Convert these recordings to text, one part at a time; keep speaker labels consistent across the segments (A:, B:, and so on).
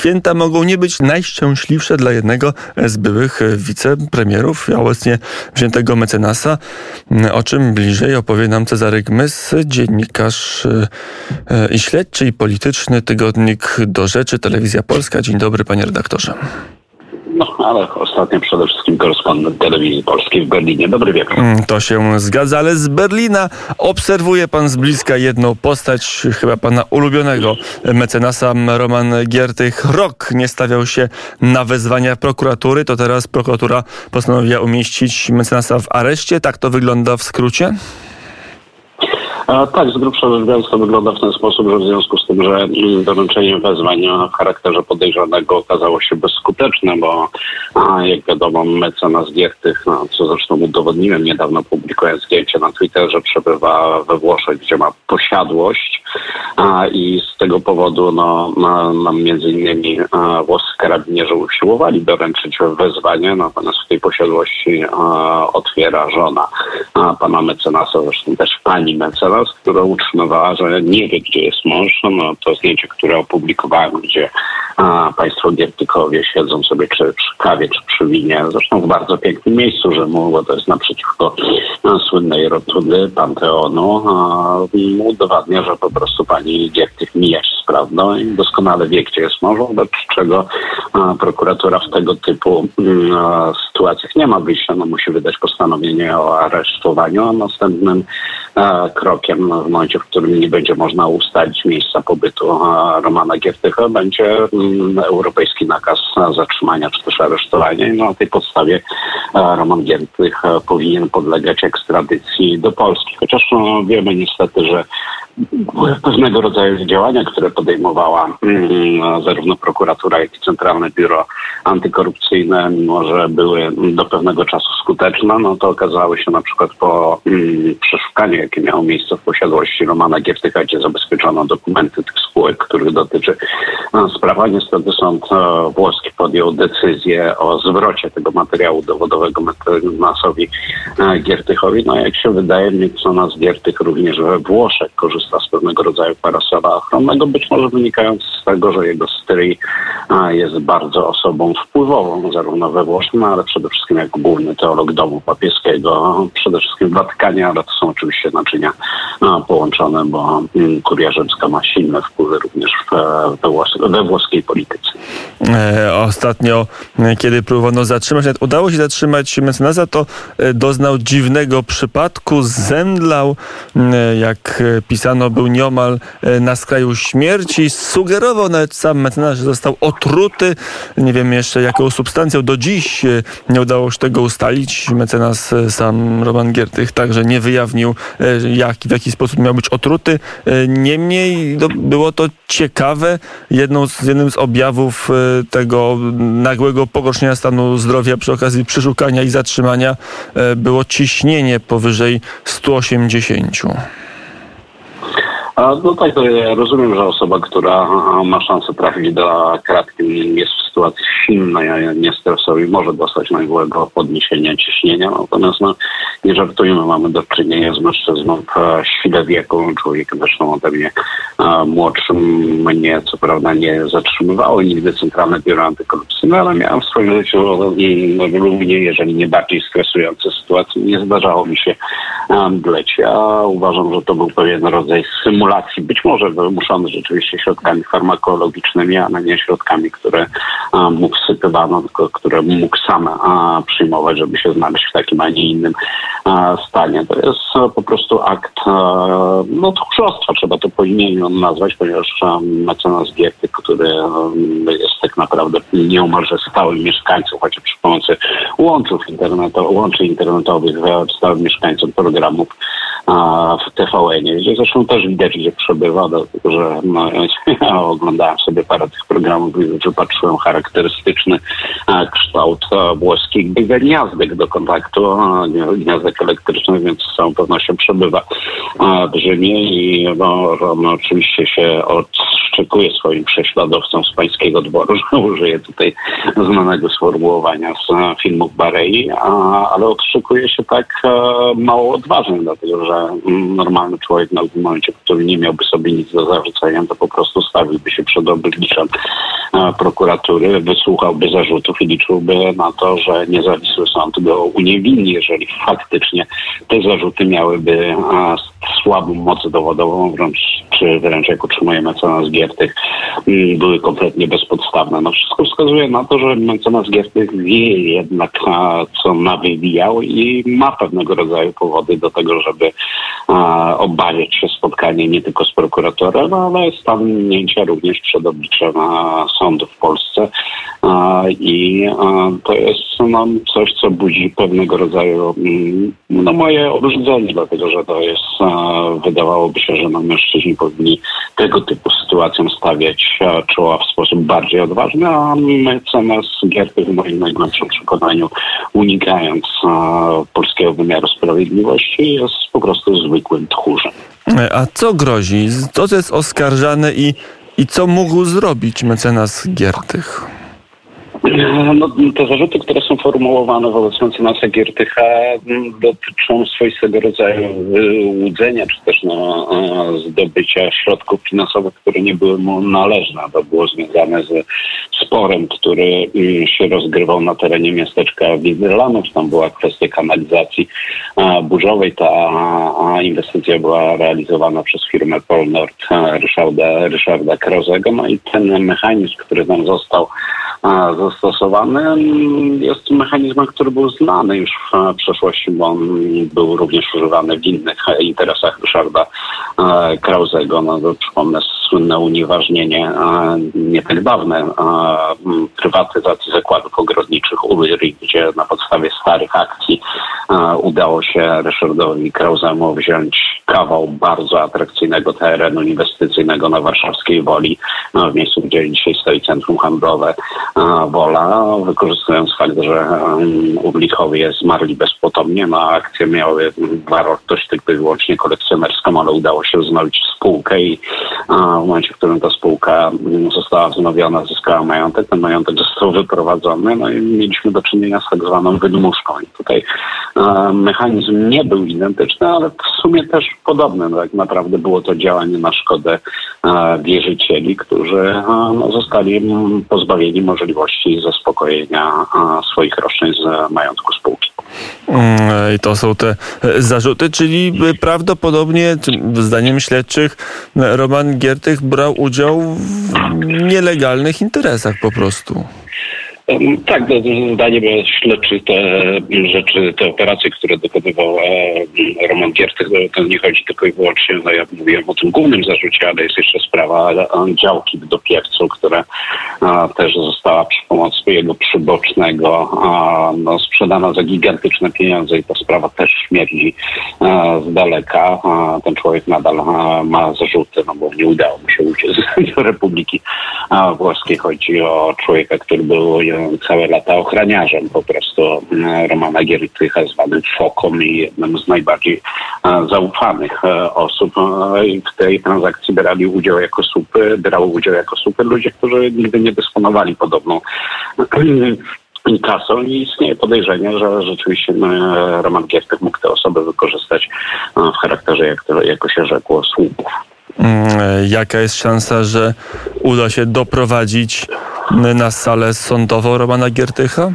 A: święta mogą nie być najszczęśliwsze dla jednego z byłych wicepremierów, a obecnie wziętego mecenasa, o czym bliżej opowie nam Cezary Mys, dziennikarz e, i śledczy i polityczny tygodnik do rzeczy Telewizja Polska. Dzień dobry panie redaktorze.
B: No, ale ostatnio przede wszystkim korespondent telewizji polskiej w Berlinie. Dobry wieczór.
A: Mm, to się zgadza, ale z Berlina obserwuje pan z bliska jedną postać, chyba pana ulubionego mecenasa Roman Giertych. Rok nie stawiał się na wezwania prokuratury, to teraz prokuratura postanowiła umieścić mecenasa w areszcie. Tak to wygląda w skrócie?
B: A tak, z grubsza rzecz biorąc to wygląda w ten sposób, że w związku z tym, że doręczenie wezwań w charakterze podejrzanego okazało się bezskuteczne, bo jak wiadomo mecenas Giertych, no, co zresztą udowodniłem niedawno publikując zdjęcie na Twitterze, przebywa we Włoszech, gdzie ma posiadłość a, i z tego powodu no, nam między innymi a, włoscy karabinierzy usiłowali doręczyć wezwanie, natomiast w tej posiadłości a, otwiera żona a, pana mecenasa, zresztą też pani mecenas, która utrzymywała, że nie wie, gdzie jest mąż. No, to zdjęcie, które opublikowałem, gdzie a, państwo Giertykowie siedzą sobie czy przy kawie, czy przy winie, zresztą w bardzo pięknym miejscu, że mu, bo to jest naprzeciwko a, słynnej rotundy Panteonu, a, udowadnia, że po prostu pani Giertych mija się z prawdą i doskonale wie, gdzie jest mąż, wobec czego a, prokuratura w tego typu mm, a, sytuacjach nie ma wyjścia, no musi wydać postanowienie o aresztowaniu, a następnym krokiem w momencie, w którym nie będzie można ustalić miejsca pobytu Romana Giertycha, będzie mm, europejski nakaz zatrzymania czy też aresztowania i na tej podstawie Roman Giertych powinien podlegać ekstradycji do Polski. Chociaż no, wiemy niestety, że pewnego rodzaju działania, które podejmowała mm, zarówno prokuratura, jak i Centralne Biuro Antykorupcyjne, mimo że były do pewnego czasu skuteczne, no to okazały się na przykład po mm, przeszukaniu, jakie miało miejsce w posiadłości Romana Giertycha, gdzie zabezpieczono dokumenty tych spółek, których dotyczy sprawa. Niestety sąd e, włoski podjął decyzję o zwrocie tego materiału dowodowego mecenasowi e, Giertychowi. No jak się wydaje, mecenas Giertych również we Włoszech korzysta z pewnego rodzaju parasola ochronnego, być może wynikając z tego, że jego stryj jest bardzo osobą wpływową, zarówno we Włoszech, no, ale przede wszystkim jako główny teolog domu papieskiego, przede wszystkim w Watykanie, ale to są oczywiście naczynia połączone, bo mm, kuria rzymska ma silne wpływy również we, włos we włoskiej polityce.
A: E, ostatnio, kiedy próbowano zatrzymać, nawet udało się zatrzymać mecenasa, to e, doznał dziwnego przypadku, zemdlał, e, jak pisano, był nieomal na skraju śmierci, sugerował nawet sam mecenas, że został otruty, nie wiem jeszcze jaką substancją, do dziś nie udało się tego ustalić. Mecenas sam Roman Giertych także nie wyjawnił, jak, w jaki sposób miał być otruty. Niemniej no, było to ciekawe, jedną z, jednym z objawów e, tego nagłego pogorszenia stanu zdrowia przy okazji przeszukania i zatrzymania e, było ciśnienie powyżej 180.
B: No tak, ja rozumiem, że osoba, która ma szansę trafić do kratki jest w sytuacji silnej, a nie stresowej, może dostać nagłego podniesienia ciśnienia. Natomiast no, nie żartujmy, mamy do czynienia z mężczyzną w świle wieku, człowiekiem zresztą ode mnie młodszym. Mnie co prawda nie zatrzymywało nigdy Centralne Biuro Antykorupcyjne, ale miałem w swoim życiu no, równie, jeżeli nie bardziej stresujące sytuacje. Nie zdarzało mi się mdleć. Ja uważam, że to był pewien rodzaj symulacji, być może wymuszony rzeczywiście środkami farmakologicznymi, ale nie środkami, które mu wsypywano, tylko które mógł sam przyjmować, żeby się znaleźć w takim, a nie innym stanie. To jest po prostu akt no, tchórzostwa, trzeba to po imieniu nazwać, ponieważ mecenas Gierty, który jest tak naprawdę nieomalże stałym mieszkańcem, chociaż przy pomocy łączów internetowych, łączy internetowych stałym mieszkańcem programów w TVN-ie, gdzie zresztą też widać, gdzie przebywa, dlatego że no, ja oglądałem sobie parę tych programów i wypatrzyłem charakterystyczny kształt włoskich gniazdek do kontaktu, gniazdek elektrycznych, więc z całą pewnością przebywa w Rzymie i no, oczywiście się odszczekuje swoim prześladowcom z pańskiego dworu, że użyję tutaj znanego sformułowania z filmów Barei, ale odszczekuje się tak mało odważnie, dlatego że normalny człowiek na tym momencie, który nie miałby sobie nic do zarzucenia, to po prostu stawiłby się przed obliczem e, prokuratury, wysłuchałby zarzutów i liczyłby na to, że niezawisły sąd go uniewinni, jeżeli faktycznie te zarzuty miałyby e, słabą moc dowodową, wręcz, czy wręcz jak utrzymuje mecenas Giertych, mm, były kompletnie bezpodstawne. No wszystko wskazuje na to, że mecenas Giertych wie jednak, co nawywijał i ma pewnego rodzaju powody do tego, żeby obawiać się spotkania nie tylko z prokuratorem, ale stanęcia również przed obliczem sądu w Polsce. I to jest no, coś, co budzi pewnego rodzaju mm, no, moje obrzydzenie, dlatego że to jest, wydawałoby się, że no, mężczyźni powinni tego typu sytuacjom stawiać czoła w sposób bardziej odważny, a mecenas Gierty w moim najgłębszym przekonaniu, unikając polskiego wymiaru sprawiedliwości, jest po prostu zwykłym tchórzem.
A: A co grozi? Co jest oskarżane i, i co mógł zrobić mecenas Giertych?
B: No, te zarzuty, które są formułowane wobec mecenasa Giertycha dotyczą swoistego rodzaju wyłudzenia, czy też no, zdobycia środków finansowych, które nie były mu należne. To było związane z sporem, który mm, się rozgrywał na terenie miasteczka Widerlanów. Tam była kwestia kanalizacji burzowej. Ta inwestycja była realizowana przez firmę Polnord Ryszarda, Ryszarda Krozego. No i ten mechanizm, który tam został zastosowany, jest mechanizmem, który był znany już w przeszłości, bo on był również używany w innych interesach Ryszarda e, Krauzego. No, przypomnę słynne unieważnienie, nie tak dawne, prywatyzacji zakładów ogrodniczych Uryry, gdzie na podstawie starych akcji udało się Ryszardowi Krauzemu wziąć kawał bardzo atrakcyjnego terenu inwestycyjnego na warszawskiej Woli, w miejscu, gdzie dzisiaj stoi centrum handlowe Wola, wykorzystując fakt, że Urlichowie zmarli bezpotomnie, no akcje miały wartość tylko i wyłącznie kolekcjonerską, ale udało się wznowić spółkę i w momencie, w którym ta spółka została wznowiona, zyskała majątek, ten majątek został wyprowadzony, no i mieliśmy do czynienia z tak zwaną wydmuszką. I tutaj mechanizm nie był identyczny, ale w sumie też podobny. Tak naprawdę było to działanie na szkodę wierzycieli, którzy no, zostali pozbawieni możliwości zaspokojenia swoich roszczeń z majątku spółki.
A: Mm, I to są te zarzuty, czyli prawdopodobnie, zdaniem śledczych, Roman Giertych brał udział w nielegalnych interesach po prostu.
B: Tak, no, zdaniem śledczy te rzeczy, te operacje, które dokonywał e, Roman Giertych, to nie chodzi tylko i wyłącznie, no ja mówiłem o tym głównym zarzucie, ale jest jeszcze sprawa działki w Dopiewcu, która też została przy pomocy jego przybocznego no, sprzedana za gigantyczne pieniądze i ta sprawa też śmierdzi z daleka. Ten człowiek nadal ma zarzuty, no bo nie udało mu się uciec do Republiki Włoskiej. Chodzi o człowieka, który był całe lata ochraniarzem po prostu e, Romana Giertycha, zwanym Foką i jednym z najbardziej e, zaufanych e, osób. W tej transakcji brali udział jako słupy, brały udział jako słupy ludzie, którzy nigdy nie dysponowali podobną kasą i istnieje podejrzenie, że rzeczywiście Roman Giertych mógł te osoby wykorzystać w charakterze, jak to, jako się rzekło, słupów.
A: Mm, jaka jest szansa, że uda się doprowadzić na salę sądową Romana Giertycha?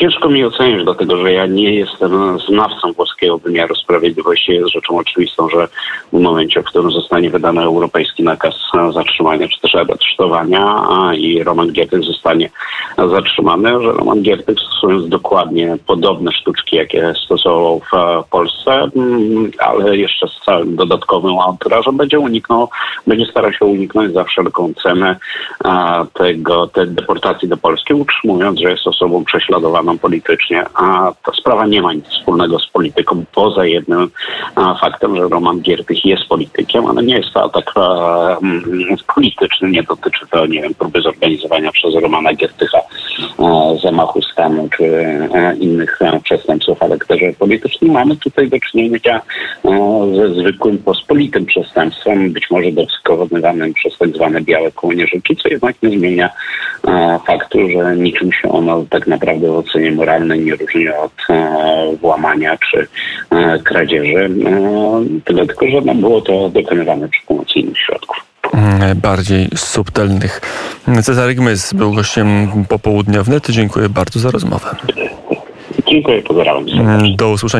B: Ciężko mi ocenić, dlatego że ja nie jestem znawcą włoskiego wymiaru sprawiedliwości. Jest rzeczą oczywistą, że w momencie, w którym zostanie wydany europejski nakaz zatrzymania czy też aresztowania i Roman Giertych zostanie zatrzymany, że Roman Giertych stosując dokładnie podobne sztuczki, jakie stosował w Polsce, mm, ale jeszcze z całym dodatkowym anturażem będzie uniknął, będzie starał się uniknąć za wszelką cenę tego, tej deportacji do Polski, utrzymując, że jest osobą prześladowaną politycznie, a ta sprawa nie ma nic wspólnego z polityką, poza jednym faktem, że Roman Giertych jest politykiem, ale nie jest to atak mm, polityczny, nie dotyczy to, nie wiem, próby zorganizowania przez Romana Giertycha zamachu stanu czy e, innych e, przestępstw o charakterze politycznym. Mamy tutaj do czynienia ze zwykłym pospolitym przestępstwem, być może dowskonywanym przez tak zwane białe kołnierzyki, co jednak nie zmienia e, faktu, że niczym się ono tak naprawdę w ocenie moralnej nie różni od e, włamania czy e, kradzieży, e, tyle tylko, że no, było to dokonywane przy pomocy innych środków.
A: Mm, bardziej subtelnych. Cezary Gmys był gościem popołudnia wnet. Dziękuję bardzo za rozmowę.
B: Dziękuję, pozdrawiam.
A: Do usłyszenia.